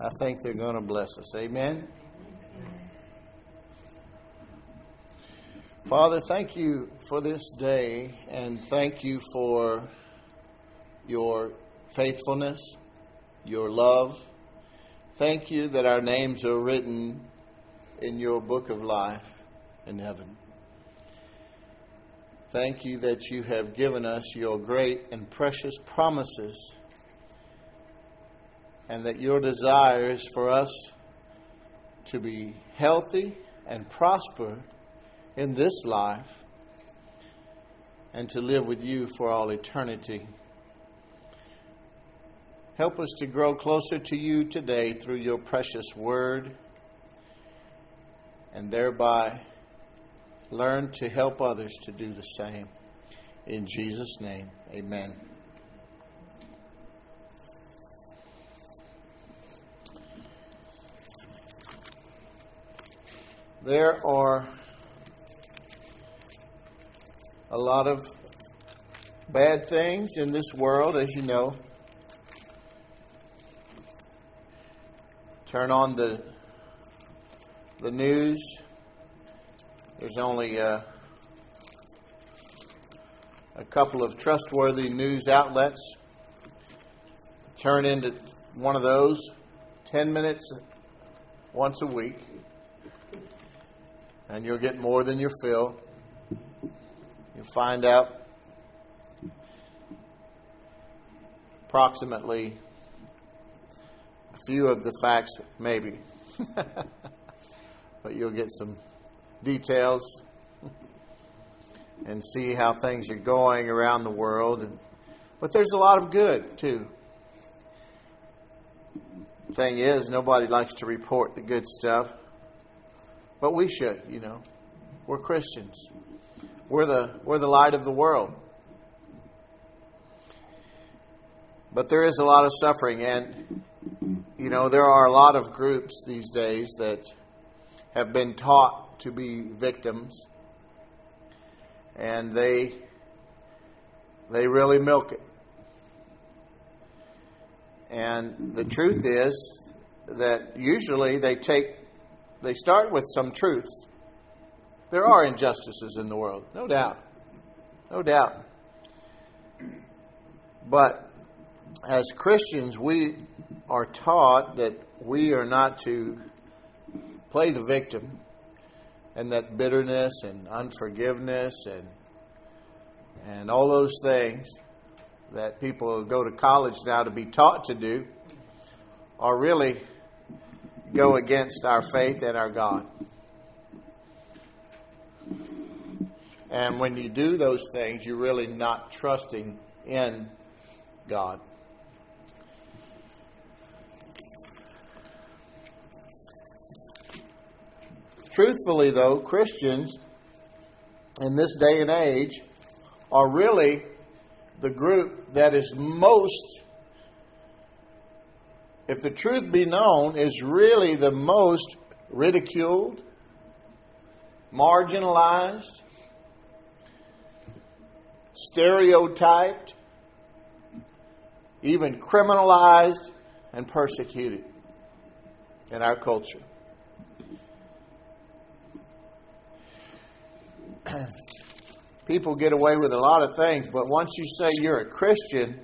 I think they're going to bless us. Amen. Father, thank you for this day and thank you for your faithfulness, your love. Thank you that our names are written in your book of life in heaven. Thank you that you have given us your great and precious promises, and that your desire is for us to be healthy and prosper in this life and to live with you for all eternity. Help us to grow closer to you today through your precious word and thereby learn to help others to do the same. In Jesus' name, amen. There are a lot of bad things in this world, as you know. Turn on the the news there's only uh, a couple of trustworthy news outlets. Turn into one of those 10 minutes once a week, and you'll get more than your fill. You'll find out approximately a few of the facts, maybe. but you'll get some details and see how things are going around the world. But there's a lot of good, too. Thing is, nobody likes to report the good stuff. But we should, you know. We're Christians. We're the, we're the light of the world. But there is a lot of suffering, and, you know, there are a lot of groups these days that have been taught to be victims, and they they really milk it. And the truth is that usually they take they start with some truths. There are injustices in the world, no doubt. No doubt. But as Christians, we are taught that we are not to play the victim, and that bitterness and unforgiveness and and all those things that people go to college now to be taught to do are really go against our faith and our God. And when you do those things, you're really not trusting in God. Truthfully, though, Christians in this day and age are really the group that is most, if the truth be known, is really the most ridiculed, marginalized, stereotyped, even criminalized, and persecuted in our culture. people get away with a lot of things, but once you say you're a Christian,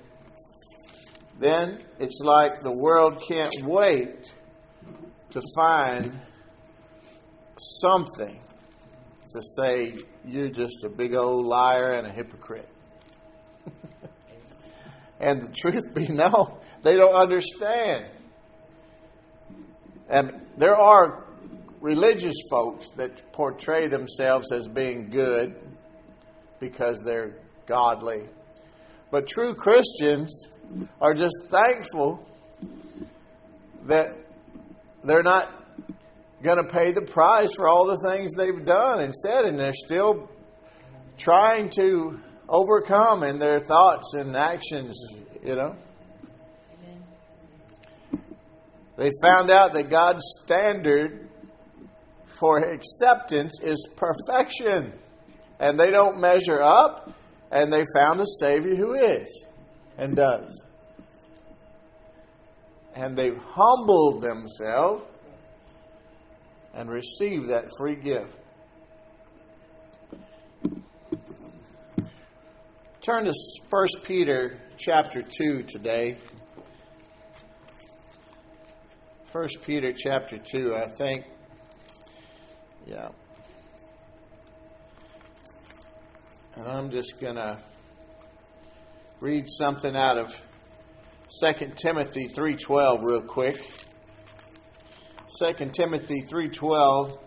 then it's like the world can't wait to find something to say you're just a big old liar and a hypocrite. and the truth be known, they don't understand. And there are religious folks that portray themselves as being good because they're godly. But true Christians are just thankful that they're not going to pay the price for all the things they've done and said, and they're still trying to overcome in their thoughts and actions, you know. They found out that God's standard for acceptance is perfection. And they don't measure up, and they found a Savior who is and does. and they've humbled themselves and received that free gift. Turn to 1 Peter chapter 2 today. 1 Peter chapter 2, I think. Yeah. And I'm just going to read something out of 2 Timothy 3:12 real quick. 2 Timothy 3:12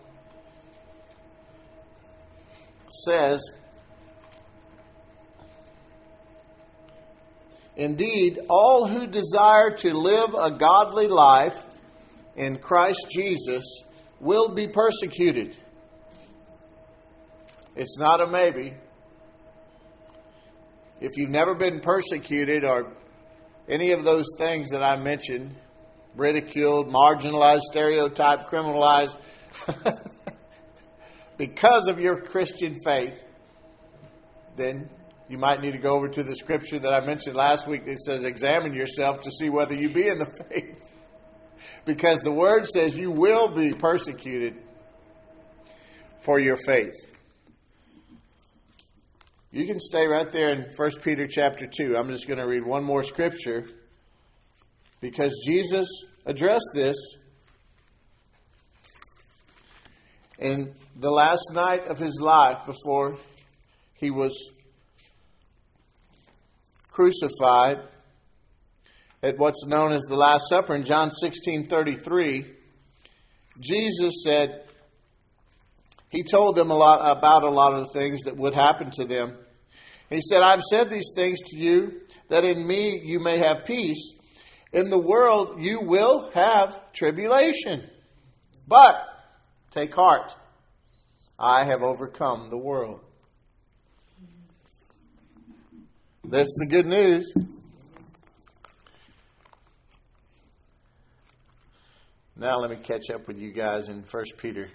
says Indeed, all who desire to live a godly life in Christ Jesus will be persecuted. It's not a maybe. If you've never been persecuted or any of those things that I mentioned, ridiculed, marginalized, stereotyped, criminalized, because of your Christian faith, then you might need to go over to the scripture that I mentioned last week that says, Examine yourself to see whether you be in the faith. because the word says you will be persecuted for your faith. You can stay right there in 1 Peter chapter 2. I'm just going to read one more scripture because Jesus addressed this in the last night of his life before he was crucified at what's known as the Last Supper in John 16 33, Jesus said, He told them a lot about a lot of the things that would happen to them. He said, I've said these things to you that in me you may have peace. In the world you will have tribulation. But take heart, I have overcome the world. That's the good news. Now let me catch up with you guys in 1 Peter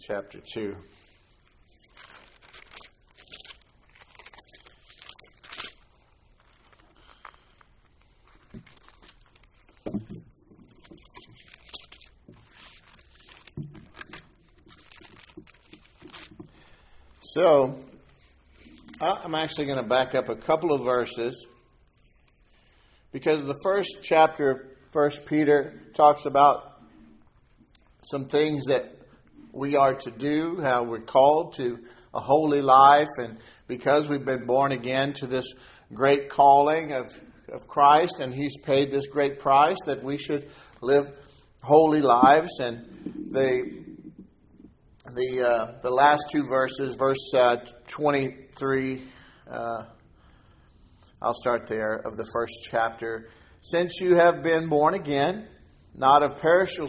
chapter 2. So, I'm actually going to back up a couple of verses because the first chapter, First Peter, talks about some things that we are to do, how we're called to a holy life, and because we've been born again to this great calling of, of Christ, and He's paid this great price that we should live holy lives. And the the uh, the last two verses, verse uh, 23. Uh, I'll start there of the first chapter. Since you have been born again, not of perishable,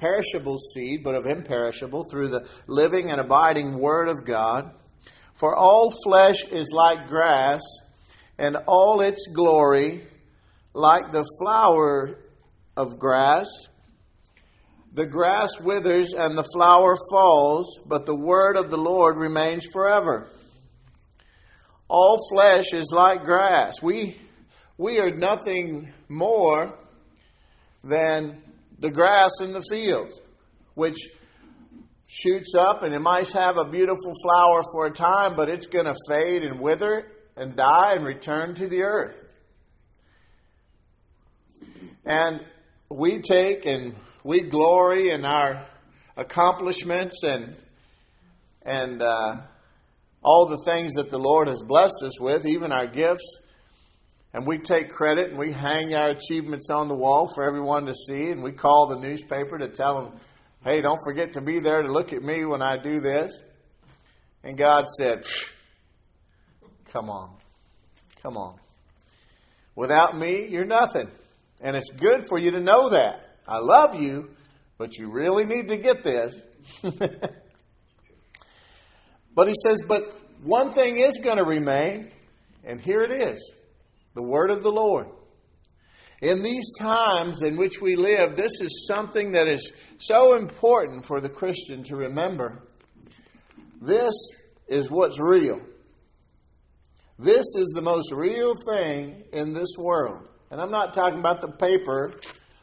perishable seed, but of imperishable, through the living and abiding Word of God. For all flesh is like grass, and all its glory like the flower of grass. The grass withers and the flower falls, but the word of the Lord remains forever. All flesh is like grass. We, we are nothing more than the grass in the fields, which shoots up and it might have a beautiful flower for a time, but it's going to fade and wither and die and return to the earth. And we take and we glory in our accomplishments and and uh, all the things that the Lord has blessed us with, even our gifts. And we take credit and we hang our achievements on the wall for everyone to see. And we call the newspaper to tell them, hey, don't forget to be there to look at me when I do this. And God said, come on, come on. Without me, you're nothing. And it's good for you to know that. I love you, but you really need to get this. but he says, but one thing is going to remain, and here it is the word of the Lord. In these times in which we live, this is something that is so important for the Christian to remember. This is what's real. This is the most real thing in this world. And I'm not talking about the paper,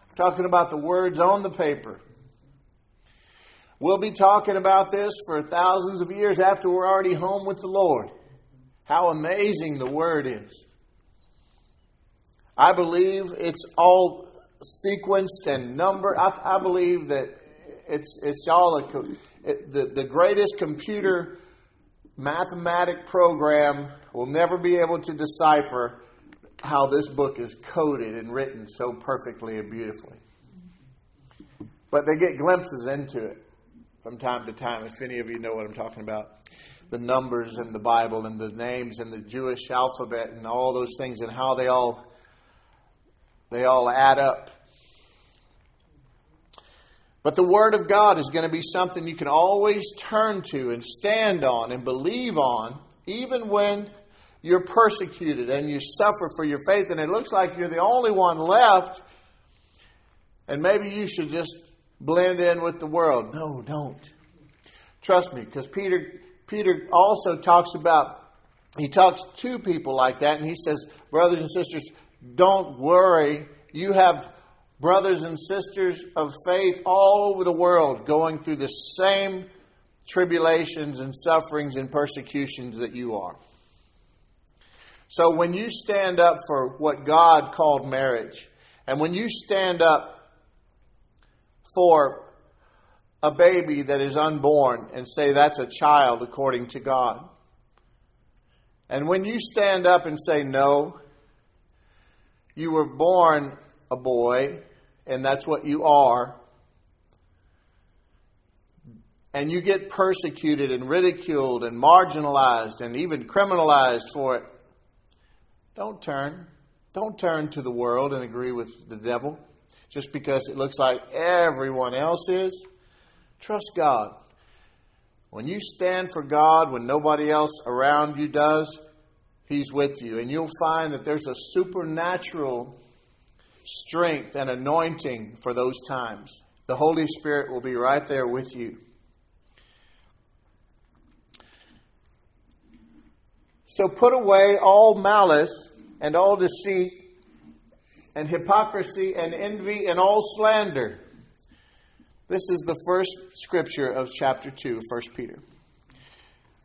I'm talking about the words on the paper. We'll be talking about this for thousands of years after we're already home with the Lord. How amazing the Word is. I believe it's all sequenced and numbered. I, I believe that it's, it's all a, it, the, the greatest computer mathematic program will never be able to decipher how this book is coded and written so perfectly and beautifully. But they get glimpses into it from time to time, if any of you know what I'm talking about. The numbers in the Bible and the names in the Jewish alphabet and all those things and how they all they all add up. But the Word of God is going to be something you can always turn to and stand on and believe on, even when you're persecuted and you suffer for your faith, and it looks like you're the only one left, and maybe you should just blend in with the world. No, don't. Trust me, because Peter, Peter also talks about, he talks to people like that, and he says, Brothers and sisters, don't worry. You have brothers and sisters of faith all over the world going through the same tribulations and sufferings and persecutions that you are. So when you stand up for what God called marriage, and when you stand up for a baby that is unborn and say that's a child according to God, and when you stand up and say, no, you were born a boy, and that's what you are, and you get persecuted and ridiculed and marginalized and even criminalized for it, don't turn. Don't turn to the world and agree with the devil just because it looks like everyone else is. Trust God. When you stand for God when nobody else around you does, He's with you. And you'll find that there's a supernatural strength and anointing for those times. The Holy Spirit will be right there with you. So put away all malice and all deceit and hypocrisy and envy and all slander. This is the first scripture of chapter 2, 1 Peter.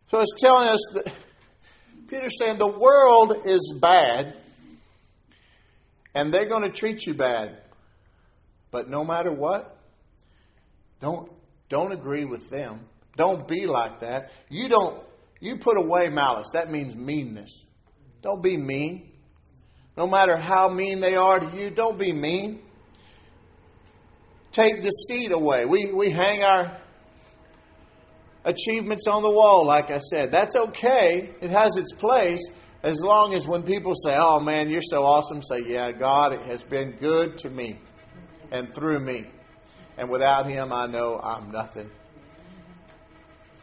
So it's telling us that Peter's saying the world is bad and they're going to treat you bad. But no matter what, don't don't agree with them. Don't be like that. You don't you put away malice. That means meanness. Don't be mean. No matter how mean they are to you, don't be mean. Take deceit away. We we hang our achievements on the wall, like I said. That's okay. It has its place as long as when people say, Oh man, you're so awesome, say, Yeah, God it has been good to me and through me. And without Him, I know I'm nothing.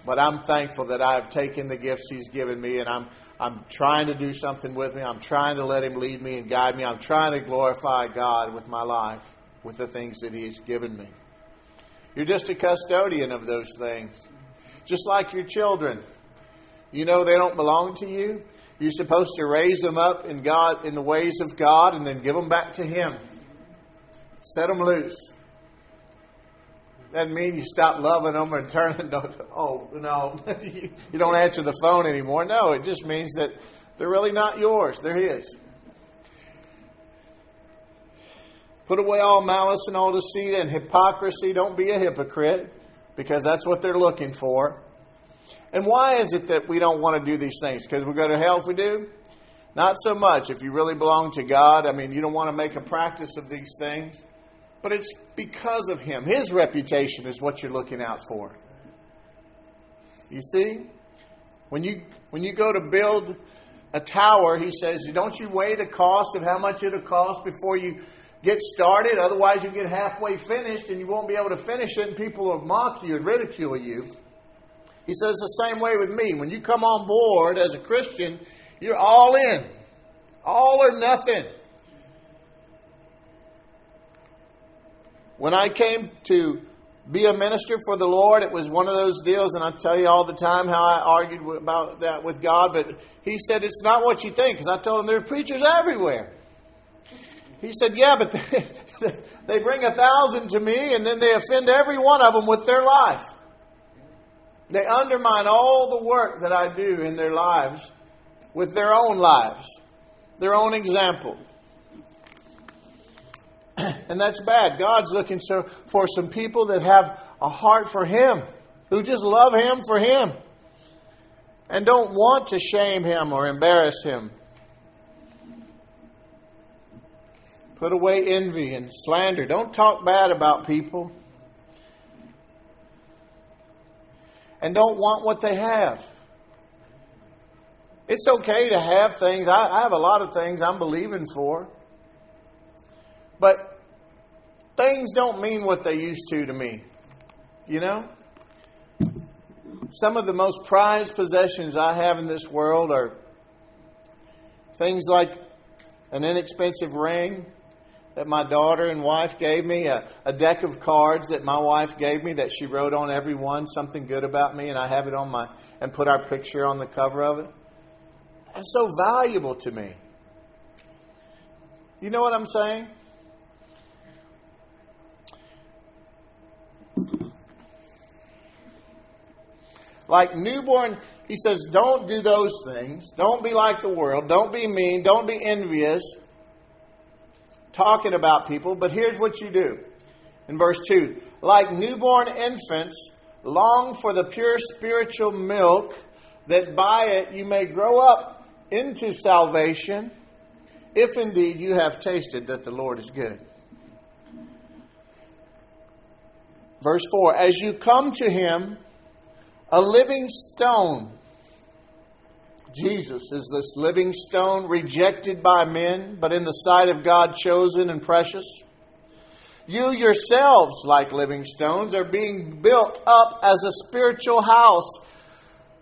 But I'm thankful that I've taken the gifts He's given me and I'm, I'm trying to do something with me. I'm trying to let Him lead me and guide me. I'm trying to glorify God with my life, with the things that He's given me. You're just a custodian of those things. Just like your children. You know they don't belong to you. You're supposed to raise them up in God in the ways of God and then give them back to Him. Set them loose. Doesn't mean you stop loving them or turning. Oh no, you don't answer the phone anymore. No, it just means that they're really not yours. They're His. Put away all malice and all deceit and hypocrisy. Don't be a hypocrite because that's what they're looking for. And why is it that we don't want to do these things? Because we go to hell if we do? Not so much. If you really belong to God, I mean, you don't want to make a practice of these things. But it's because of Him. His reputation is what you're looking out for. You see? When you, when you go to build a tower, He says, Don't you weigh the cost of how much it'll cost before you get started? Otherwise, you get halfway finished and you won't be able to finish it, and people will mock you and ridicule you. He says the same way with me. When you come on board as a Christian, you're all in, all or nothing. When I came to be a minister for the Lord. It was one of those deals, and I tell you all the time how I argued about that with God. But He said it's not what you think, because I told him there are preachers everywhere. He said, "Yeah, but they, they bring a thousand to me, and then they offend every one of them with their life. They undermine all the work that I do in their lives with their own lives, their own example." and that's bad. God's looking for some people that have a heart for Him, who just love Him for Him, and don't want to shame Him or embarrass Him. Put away envy and slander. Don't talk bad about people. And don't want what they have. It's okay to have things. I, I have a lot of things I'm believing for. But things don't mean what they used to to me. You know? Some of the most prized possessions I have in this world are things like an inexpensive ring that my daughter and wife gave me, a, a, deck of cards that my wife gave me that she wrote on every one something good about me, and I have it on my and put our picture on the cover of it. That's so valuable to me. You know what I'm saying? like newborn, he says, don't do those things. Don't be like the world. Don't be mean. Don't be envious, talking about people. But here's what you do. In verse 2 like newborn infants, long for the pure spiritual milk, that by it you may grow up into salvation, if indeed you have tasted that the Lord is good. Verse 4 As you come to him, a living stone. Jesus is this living stone rejected by men, but in the sight of God chosen and precious. You yourselves, like living stones, are being built up as a spiritual house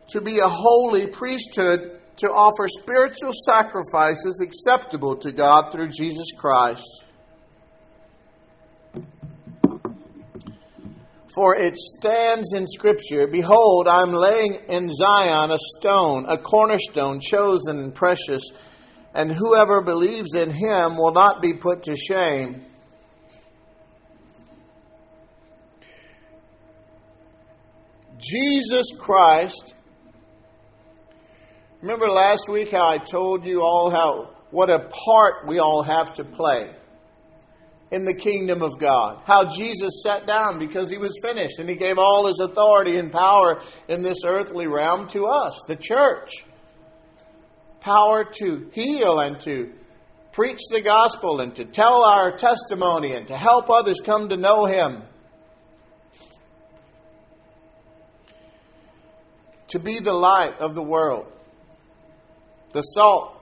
to be a holy priesthood to offer spiritual sacrifices acceptable to God through Jesus Christ. For it stands in Scripture Behold, I'm laying in Zion a stone, a cornerstone, chosen and precious, and whoever believes in him will not be put to shame. Jesus Christ. Remember last week how I told you all how what a part we all have to play in the kingdom of God. How Jesus sat down because he was finished and he gave all his authority and power in this earthly realm to us, the church. Power to heal and to preach the gospel and to tell our testimony and to help others come to know him. To be the light of the world. The salt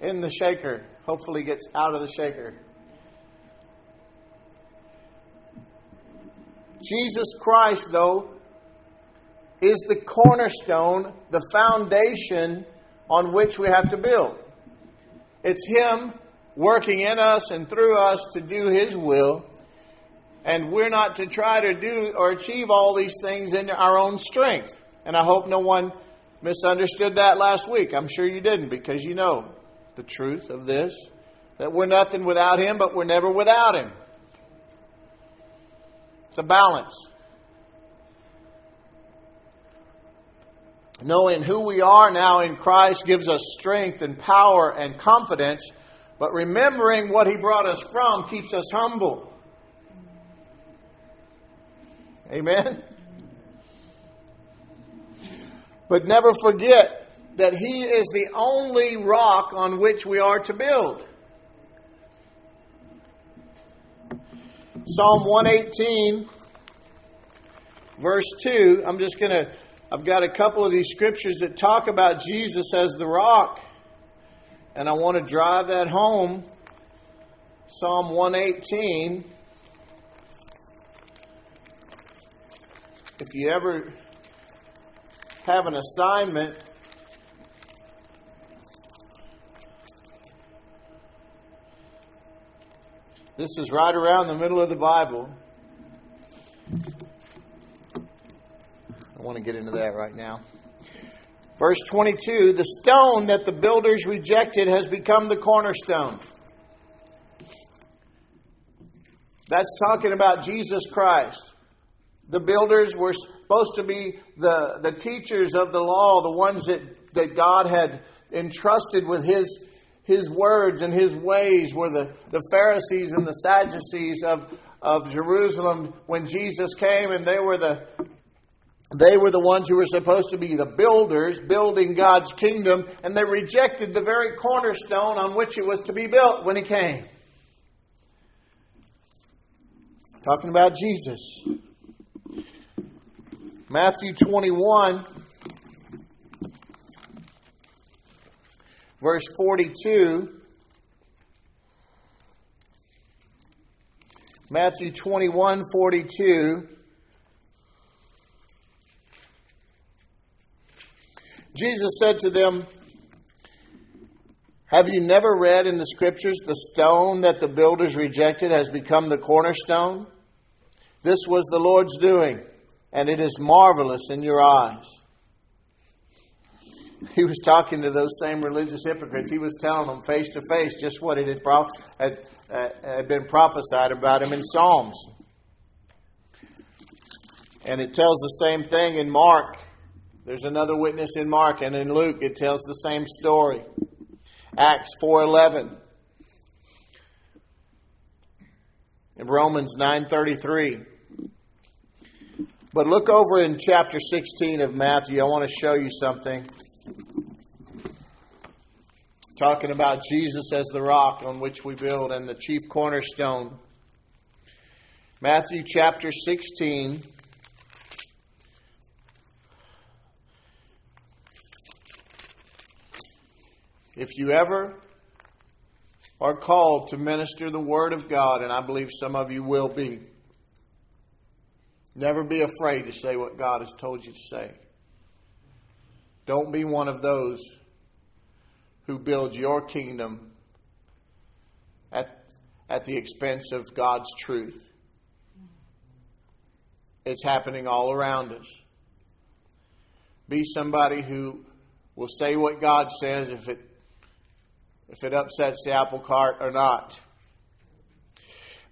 in the shaker hopefully gets out of the shaker Jesus Christ, though, is the cornerstone, the foundation on which we have to build. It's Him working in us and through us to do His will. And we're not to try to do or achieve all these things in our own strength. And I hope no one misunderstood that last week. I'm sure you didn't because you know the truth of this that we're nothing without Him, but we're never without Him. It's a balance. Knowing who we are now in Christ gives us strength and power and confidence, but remembering what He brought us from keeps us humble. Amen? But never forget that He is the only rock on which we are to build. Psalm 118, verse 2. I'm just going to, I've got a couple of these scriptures that talk about Jesus as the rock, and I want to drive that home. Psalm 118. If you ever have an assignment, This is right around the middle of the Bible. I want to get into that right now. Verse 22 The stone that the builders rejected has become the cornerstone. That's talking about Jesus Christ. The builders were supposed to be the, the teachers of the law, the ones that, that God had entrusted with his, his words and his ways, were the, the Pharisees and the Sadducees of, of Jerusalem when Jesus came, and they were the they were the ones who were supposed to be the builders, building God's kingdom, and they rejected the very cornerstone on which it was to be built when He came. Talking about Jesus. Matthew 21, verse 42. Matthew 21, 42. Jesus said to them, Have you never read in the scriptures the stone that the builders rejected has become the cornerstone? This was the Lord's doing, and it is marvelous in your eyes. He was talking to those same religious hypocrites. He was telling them face to face just what it had, had, uh, had been prophesied about him in Psalms. And it tells the same thing in Mark there's another witness in Mark and in Luke it tells the same story. Acts 4:11. In Romans 9:33. But look over in chapter 16 of Matthew. I want to show you something. Talking about Jesus as the rock on which we build and the chief cornerstone. Matthew chapter 16 If you ever are called to minister the Word of God, and I believe some of you will be, never be afraid to say what God has told you to say. Don't be one of those who build your kingdom at, at the expense of God's truth. It's happening all around us. Be somebody who will say what God says if it if it upsets the apple cart or not.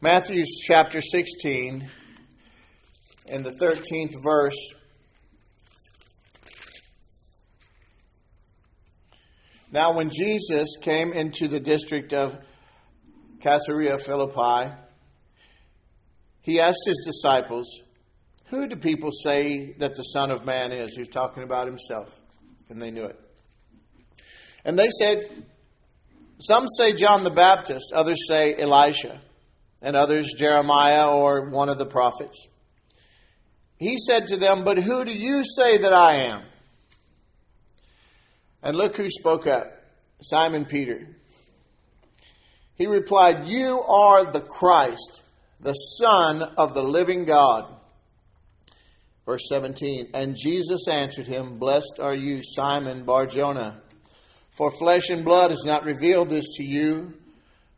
Matthew chapter 16 and the 13th verse. Now, when Jesus came into the district of Caesarea Philippi, he asked his disciples, Who do people say that the Son of Man is? He's talking about himself. And they knew it. And they said, some say John the Baptist, others say Elisha, and others Jeremiah or one of the prophets. He said to them, But who do you say that I am? And look who spoke up Simon Peter. He replied, You are the Christ, the Son of the living God. Verse 17 And Jesus answered him, Blessed are you, Simon Barjona. For flesh and blood has not revealed this to you,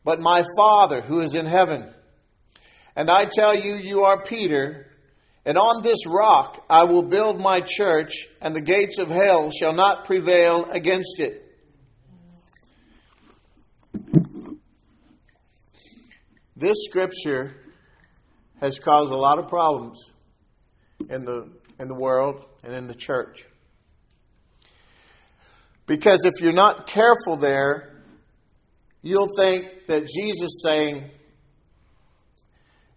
but my Father who is in heaven. And I tell you, you are Peter, and on this rock I will build my church, and the gates of hell shall not prevail against it. This scripture has caused a lot of problems in the, in the world and in the church. Because if you're not careful there, you'll think that Jesus saying,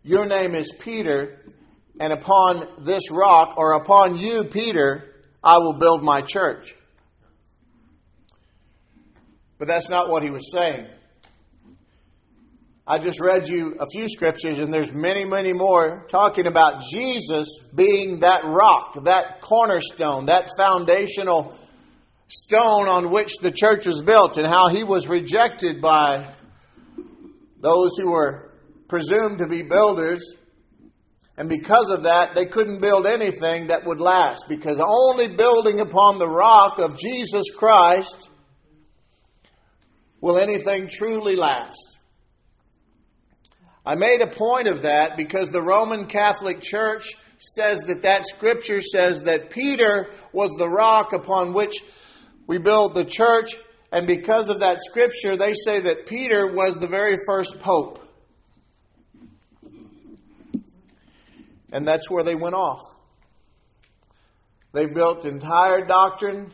Your name is Peter, and upon this rock, or upon you, Peter, I will build my church. But that's not what he was saying. I just read you a few scriptures, and there's many, many more talking about Jesus being that rock, that cornerstone, that foundational stone on which the church was built and how he was rejected by those who were presumed to be builders. And because of that, they couldn't build anything that would last because only building upon the rock of Jesus Christ will anything truly last. I made a point of that because the Roman Catholic Church says that that scripture says that Peter was the rock upon which we built the church, and because of that scripture, they say that Peter was the very first pope. And that's where they went off. They built entire doctrine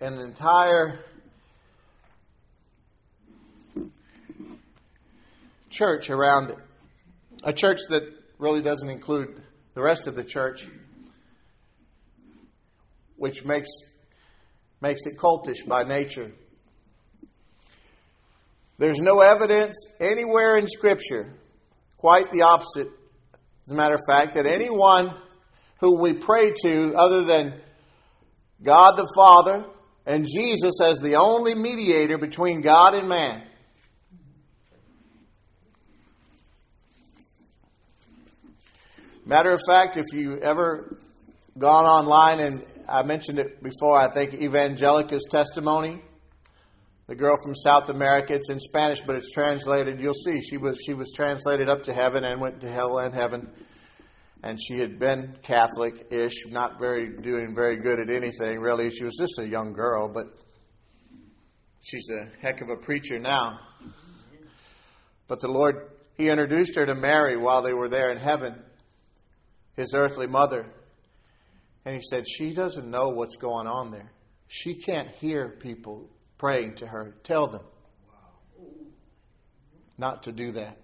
and entire church around it. A church that really doesn't include the rest of the church, which makes, makes it cultish by nature. There's no evidence anywhere in Scripture, quite the opposite, as a matter of fact, that anyone who we pray to other than God the Father and Jesus as the only mediator between God and man. Matter of fact, if you ever gone online and I mentioned it before, I think Evangelica's testimony, the girl from South America, it's in Spanish, but it's translated. You'll see she was she was translated up to heaven and went to hell and heaven and she had been Catholic-ish, not very doing very good at anything really. She was just a young girl, but she's a heck of a preacher now. But the Lord, He introduced her to Mary while they were there in heaven, His earthly mother, and He said she doesn't know what's going on there. She can't hear people praying to her. Tell them not to do that.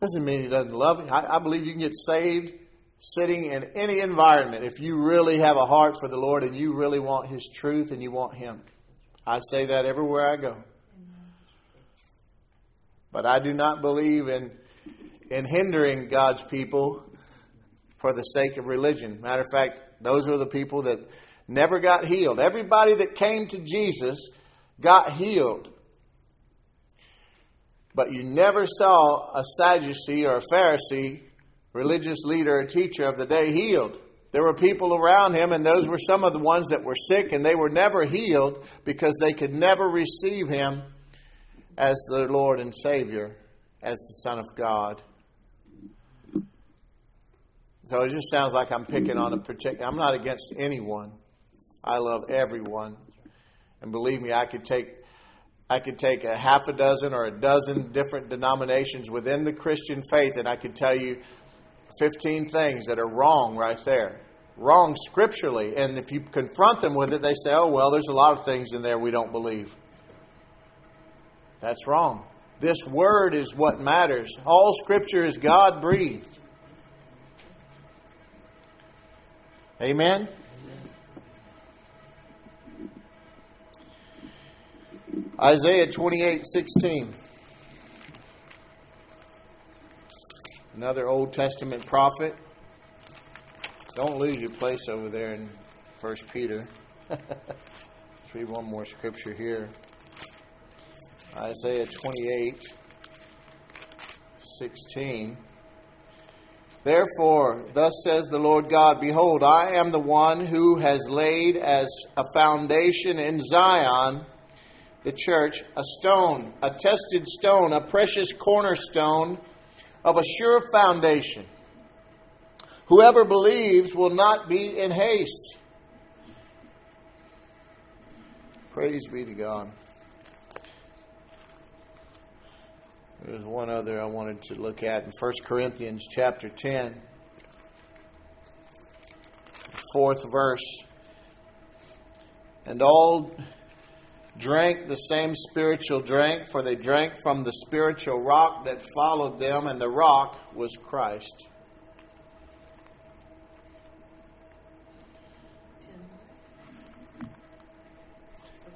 Doesn't mean he doesn't love you. I, I believe you can get saved sitting in any environment if you really have a heart for the Lord and you really want His truth and you want Him. I say that everywhere I go. But I do not believe in, in hindering God's people for the sake of religion. Matter of fact, those are the people that never got healed. Everybody that came to Jesus got healed. But you never saw a Sadducee or a Pharisee, religious leader or teacher of the day, healed. There were people around him, and those were some of the ones that were sick, and they were never healed because they could never receive him as their Lord and Savior, as the Son of God. So it just sounds like I'm picking on a particular. I'm not against anyone. I love everyone. And believe me, I could take I could take a half a dozen or a dozen different denominations within the Christian faith, and I could tell you 15 things that are wrong right there. Wrong scripturally. And if you confront them with it, they say, oh, well, there's a lot of things in there we don't believe. That's wrong. This word is what matters. All scripture is God breathed. Amen? Isaiah 28 16. Another Old Testament prophet. Don't lose your place over there in 1 Peter. Let's read one more scripture here. Isaiah 28 16. Therefore, thus says the Lord God Behold, I am the one who has laid as a foundation in Zion the church, a stone, a tested stone, a precious cornerstone of a sure foundation. Whoever believes will not be in haste. Praise be to God. There's one other I wanted to look at in 1 Corinthians chapter 10, fourth verse. And all drank the same spiritual drink, for they drank from the spiritual rock that followed them, and the rock was Christ.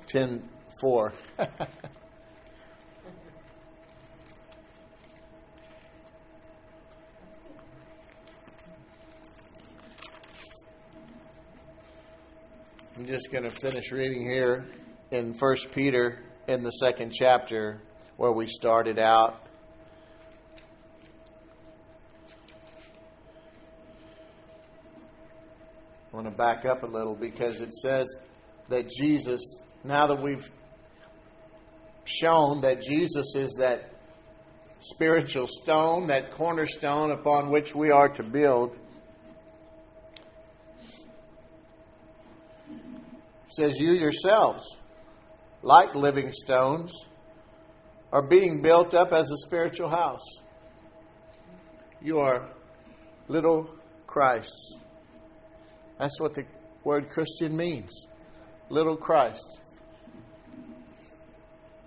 Ten four. I'm just going to finish reading here in First Peter in the second chapter where we started out. I want to back up a little because it says that Jesus, now that we've shown that Jesus is that spiritual stone, that cornerstone upon which we are to build. says, You yourselves, like living stones, are being built up as a spiritual house. You are little Christ. That's what the word Christian means little Christ.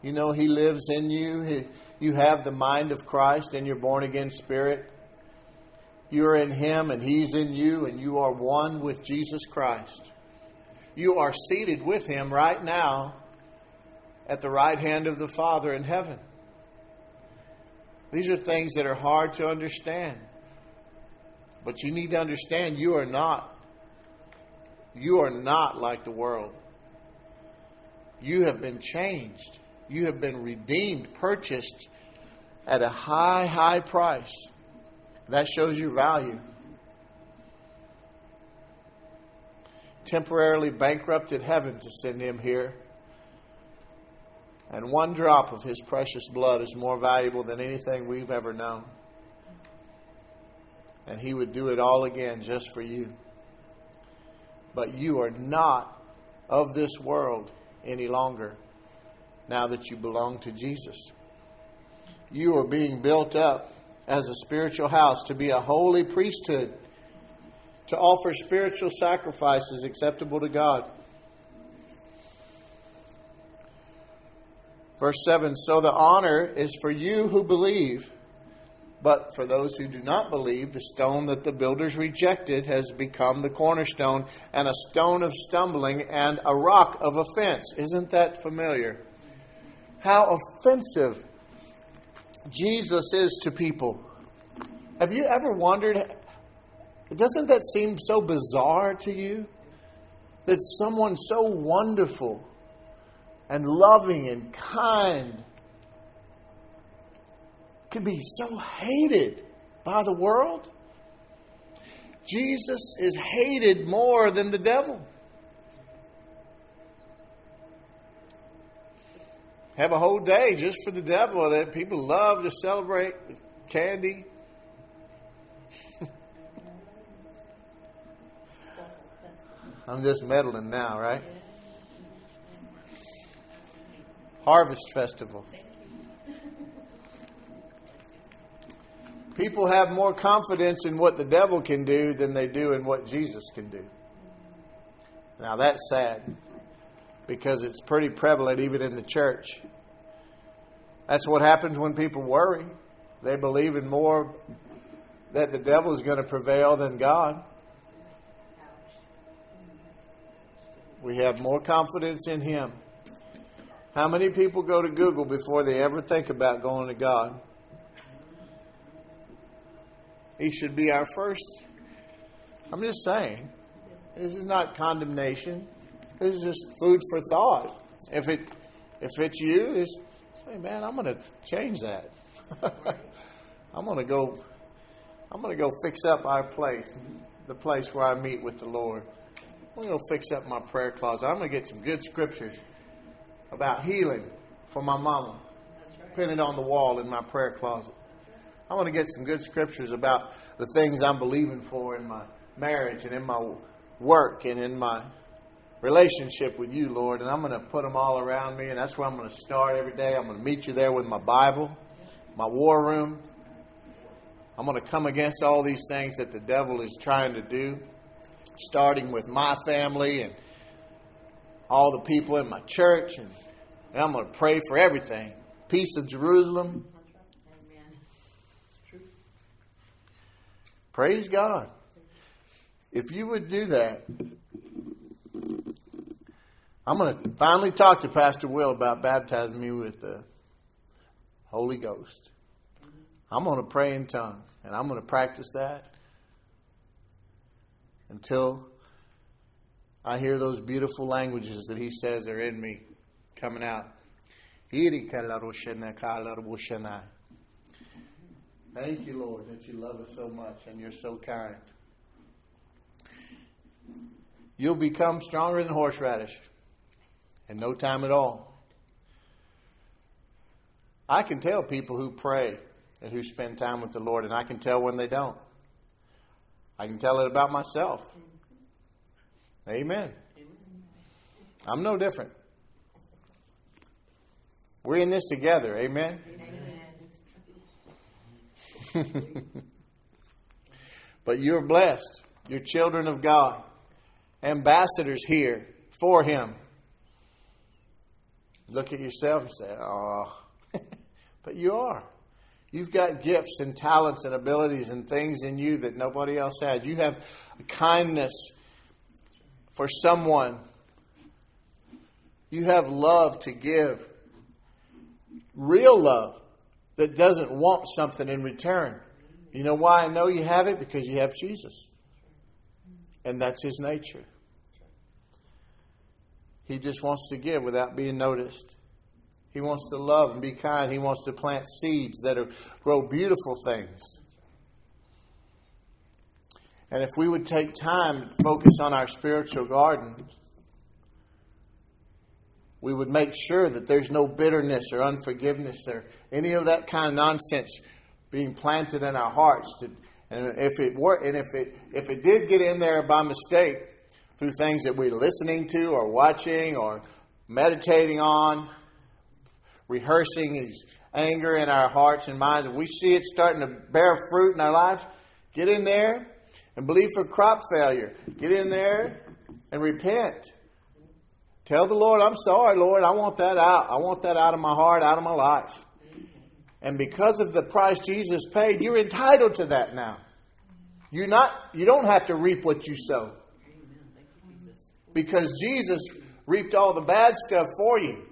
You know, He lives in you. He, you have the mind of Christ in your born again spirit. You are in Him and He's in you, and you are one with Jesus Christ. You are seated with Him right now at the right hand of the Father in heaven. These are things that are hard to understand. But you need to understand you are not. You are not like the world. You have been changed. You have been redeemed, purchased at a high, high price. That shows your value. Temporarily bankrupted heaven to send him here. And one drop of his precious blood is more valuable than anything we've ever known. And he would do it all again just for you. But you are not of this world any longer now that you belong to Jesus. You are being built up as a spiritual house to be a holy priesthood, to offer spiritual sacrifices acceptable to God. Verse 7 So the honor is for you who believe. But for those who do not believe, the stone that the builders rejected has become the cornerstone and a stone of stumbling and a rock of offense. Isn't that familiar? How offensive Jesus is to people. Have you ever wondered? Doesn't that seem so bizarre to you? That someone so wonderful and loving and kind can be so hated by the world. Jesus is hated more than the devil. Have a whole day just for the devil that people love to celebrate with candy. I'm just meddling now, right? Harvest Festival. People have more confidence in what the devil can do than they do in what Jesus can do. Now that's sad because it's pretty prevalent even in the church. That's what happens when people worry. They believe in more that the devil is going to prevail than God. We have more confidence in him. How many people go to Google before they ever think about going to God? He should be our first. I'm just saying. This is not condemnation. This is just food for thought. If it if it's you, it's hey man, I'm gonna change that. I'm gonna go I'm gonna go fix up our place, the place where I meet with the Lord. I'm gonna go fix up my prayer closet. I'm gonna get some good scriptures about healing for my mama. Pin it on the wall in my prayer closet. I want to get some good scriptures about the things I'm believing for in my marriage and in my work and in my relationship with you, Lord. And I'm going to put them all around me, and that's where I'm going to start every day. I'm going to meet you there with my Bible, my war room. I'm going to come against all these things that the devil is trying to do, starting with my family and all the people in my church. And, I'm going to pray for everything. Peace of Jerusalem, Praise God. If you would do that, I'm going to finally talk to Pastor Will about baptizing me with the Holy Ghost. I'm going to pray in tongues, and I'm going to practice that until I hear those beautiful languages that he says are in me coming out. Thank you, Lord, that you love us so much and you're so kind. You'll become stronger than horseradish in no time at all. I can tell people who pray and who spend time with the Lord, and I can tell when they don't. I can tell it about myself. Amen. I'm no different. We're in this together. Amen. Amen. but you're blessed. You're children of God, ambassadors here for Him. Look at yourself and say, oh, but you are. You've got gifts and talents and abilities and things in you that nobody else has. You have kindness for someone. You have love to give. Real love that doesn't want something in return. You know why I know you have it? Because you have Jesus. And that's his nature. He just wants to give without being noticed. He wants to love and be kind. He wants to plant seeds that are, grow beautiful things. And if we would take time to focus on our spiritual gardens, we would make sure that there's no bitterness or unforgiveness or any of that kind of nonsense being planted in our hearts. To, and if it were, and if it if it did get in there by mistake through things that we're listening to or watching or meditating on, rehearsing his anger in our hearts and minds, and we see it starting to bear fruit in our lives, get in there and believe for crop failure. Get in there and repent. Tell the Lord, I'm sorry, Lord. I want that out. I want that out of my heart, out of my life. And because of the price Jesus paid, you're entitled to that now. You're not you don't have to reap what you sow. Because Jesus reaped all the bad stuff for you.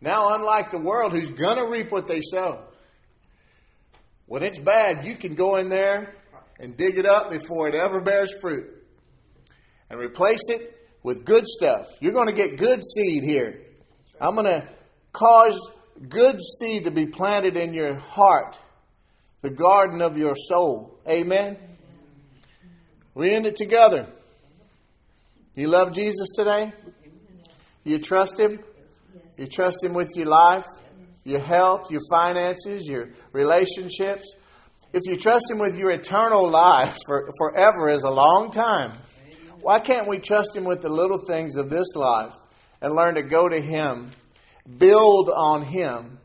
Now, unlike the world who's going to reap what they sow, when it's bad, you can go in there and dig it up before it ever bears fruit and replace it with good stuff. You're going to get good seed here. I'm going to cause good seed to be planted in your heart, the garden of your soul. Amen. We end it together. You love Jesus today? You trust Him? You trust Him with your life, your health, your finances, your relationships. If you trust Him with your eternal life for, forever is a long time. Why can't we trust Him with the little things of this life and learn to go to Him, build on Him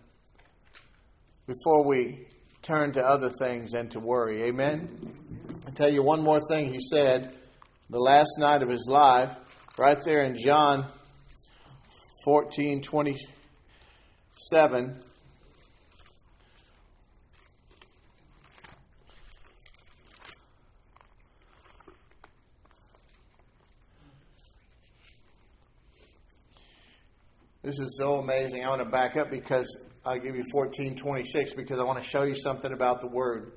before we turn to other things and to worry? Amen? i tell you one more thing He said the last night of His life, right there in John 14 27. This is so amazing. I want to back up because I'll give you 1426 because I want to show you something about the word.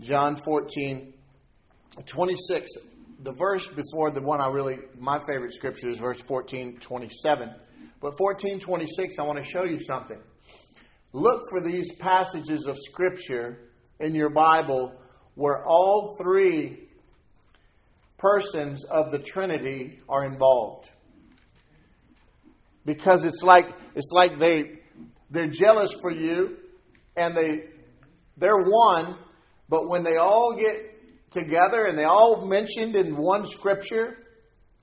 John 14 26 the verse before the one I really, my favorite scripture is verse 14, 27. But 14, 26, I want to show you something. Look for these passages of scripture in your Bible where all three persons of the Trinity are involved. Because it's like, it's like they, they're jealous for you and they, they're one, but when they all get together and they all mentioned in one scripture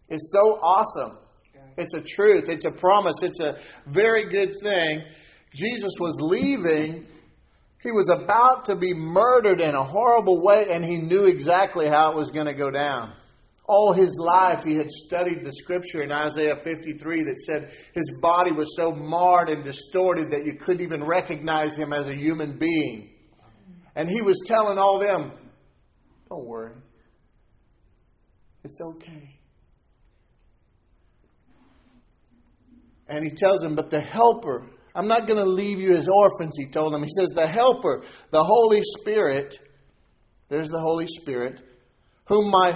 it's so awesome. It's a truth, it's a promise, it's a very good thing. Jesus was leaving. He was about to be murdered in a horrible way, and he knew exactly how it was going to go down. All his life, he had studied the scripture in Isaiah 53 that said his body was so marred and distorted that you couldn't even recognize him as a human being. And he was telling all them, don't worry. It's okay. And he tells them, But the helper, I'm not going to leave you as orphans, he told them. He says, The helper, the Holy Spirit, there's the Holy Spirit, whom my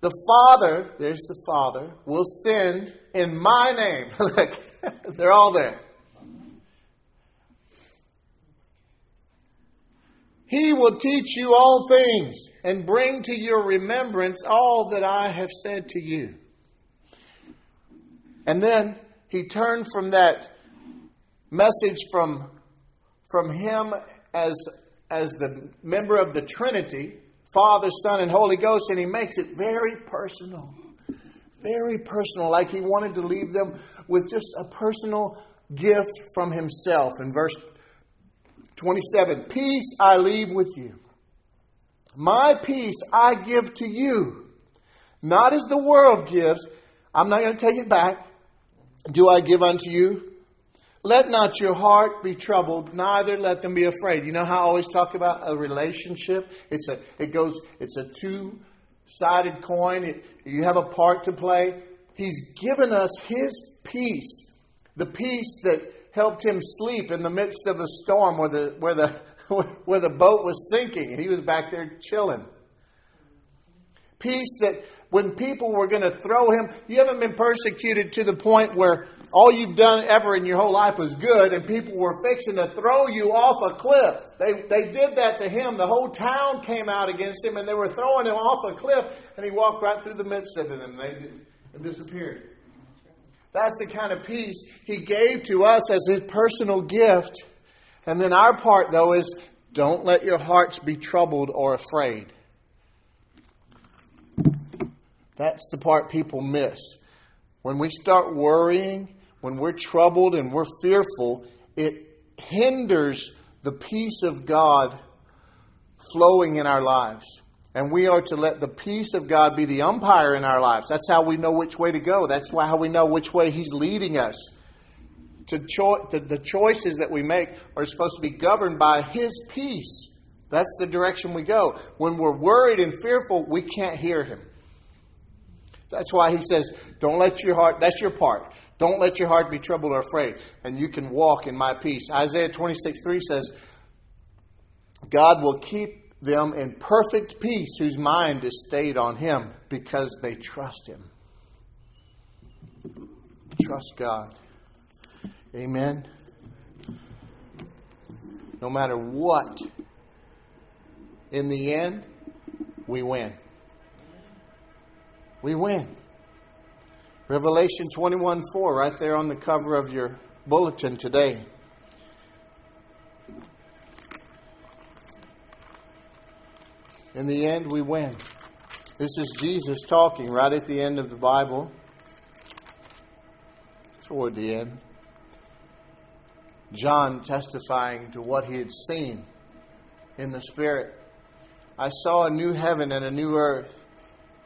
the Father, there's the Father, will send in my name. Look, they're all there. He will teach you all things and bring to your remembrance all that I have said to you. And then he turned from that message from from Him as, as the member of the Trinity, Father, Son, and Holy Ghost, and He makes it very personal. Very personal, like He wanted to leave them with just a personal gift from Himself. In verse 27, Peace I leave with you. My peace I give to you. Not as the world gives. I'm not going to take it back. Do I give unto you? Let not your heart be troubled, neither let them be afraid. You know how I always talk about a relationship? It's a it goes it's a two-sided coin. It, you have a part to play. He's given us his peace. The peace that helped him sleep in the midst of the storm where the where the where the boat was sinking. And he was back there chilling. Peace that when people were going to throw him, you haven't been persecuted to the point where all you've done ever in your whole life was good and people were fixing to throw you off a cliff. They, they did that to him. The whole town came out against him and they were throwing him off a cliff and he walked right through the midst of them and they disappeared. That's the kind of peace he gave to us as his personal gift. And then our part, though, is don't let your hearts be troubled or afraid. That's the part people miss. When we start worrying, when we're troubled and we're fearful, it hinders the peace of God flowing in our lives. And we are to let the peace of God be the umpire in our lives. That's how we know which way to go. That's how we know which way He's leading us. To cho- to the choices that we make are supposed to be governed by His peace. That's the direction we go. When we're worried and fearful, we can't hear Him. That's why he says, Don't let your heart, that's your part. Don't let your heart be troubled or afraid, and you can walk in my peace. Isaiah 26 3 says, God will keep them in perfect peace whose mind is stayed on him because they trust him. Trust God. Amen. No matter what, in the end, we win we win. Revelation 21 4, right there on the cover of your bulletin today. In the end, we win. This is Jesus talking right at the end of the Bible, toward the end. John testifying to what he had seen in the Spirit. I saw a new heaven and a new earth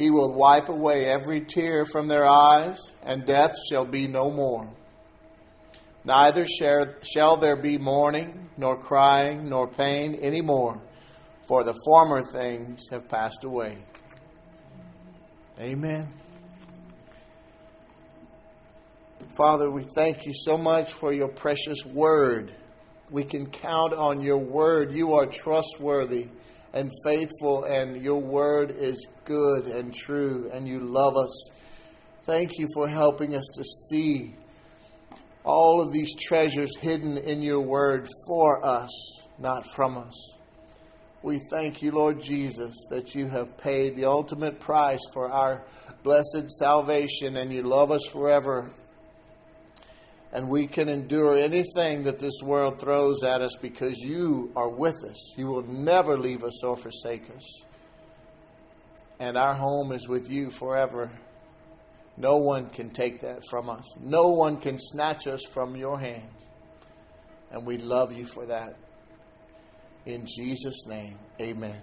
he will wipe away every tear from their eyes, and death shall be no more. Neither shall there be mourning, nor crying, nor pain any more, for the former things have passed away. Amen. Father, we thank you so much for your precious word. We can count on your word. You are trustworthy and faithful, and your word is good and true, and you love us. Thank you for helping us to see all of these treasures hidden in your word for us, not from us. We thank you, Lord Jesus, that you have paid the ultimate price for our blessed salvation and you love us forever and we can endure anything that this world throws at us because you are with us. You will never leave us or forsake us. And our home is with you forever. No one can take that from us, no one can snatch us from your hands. And we love you for that. In Jesus' name, amen.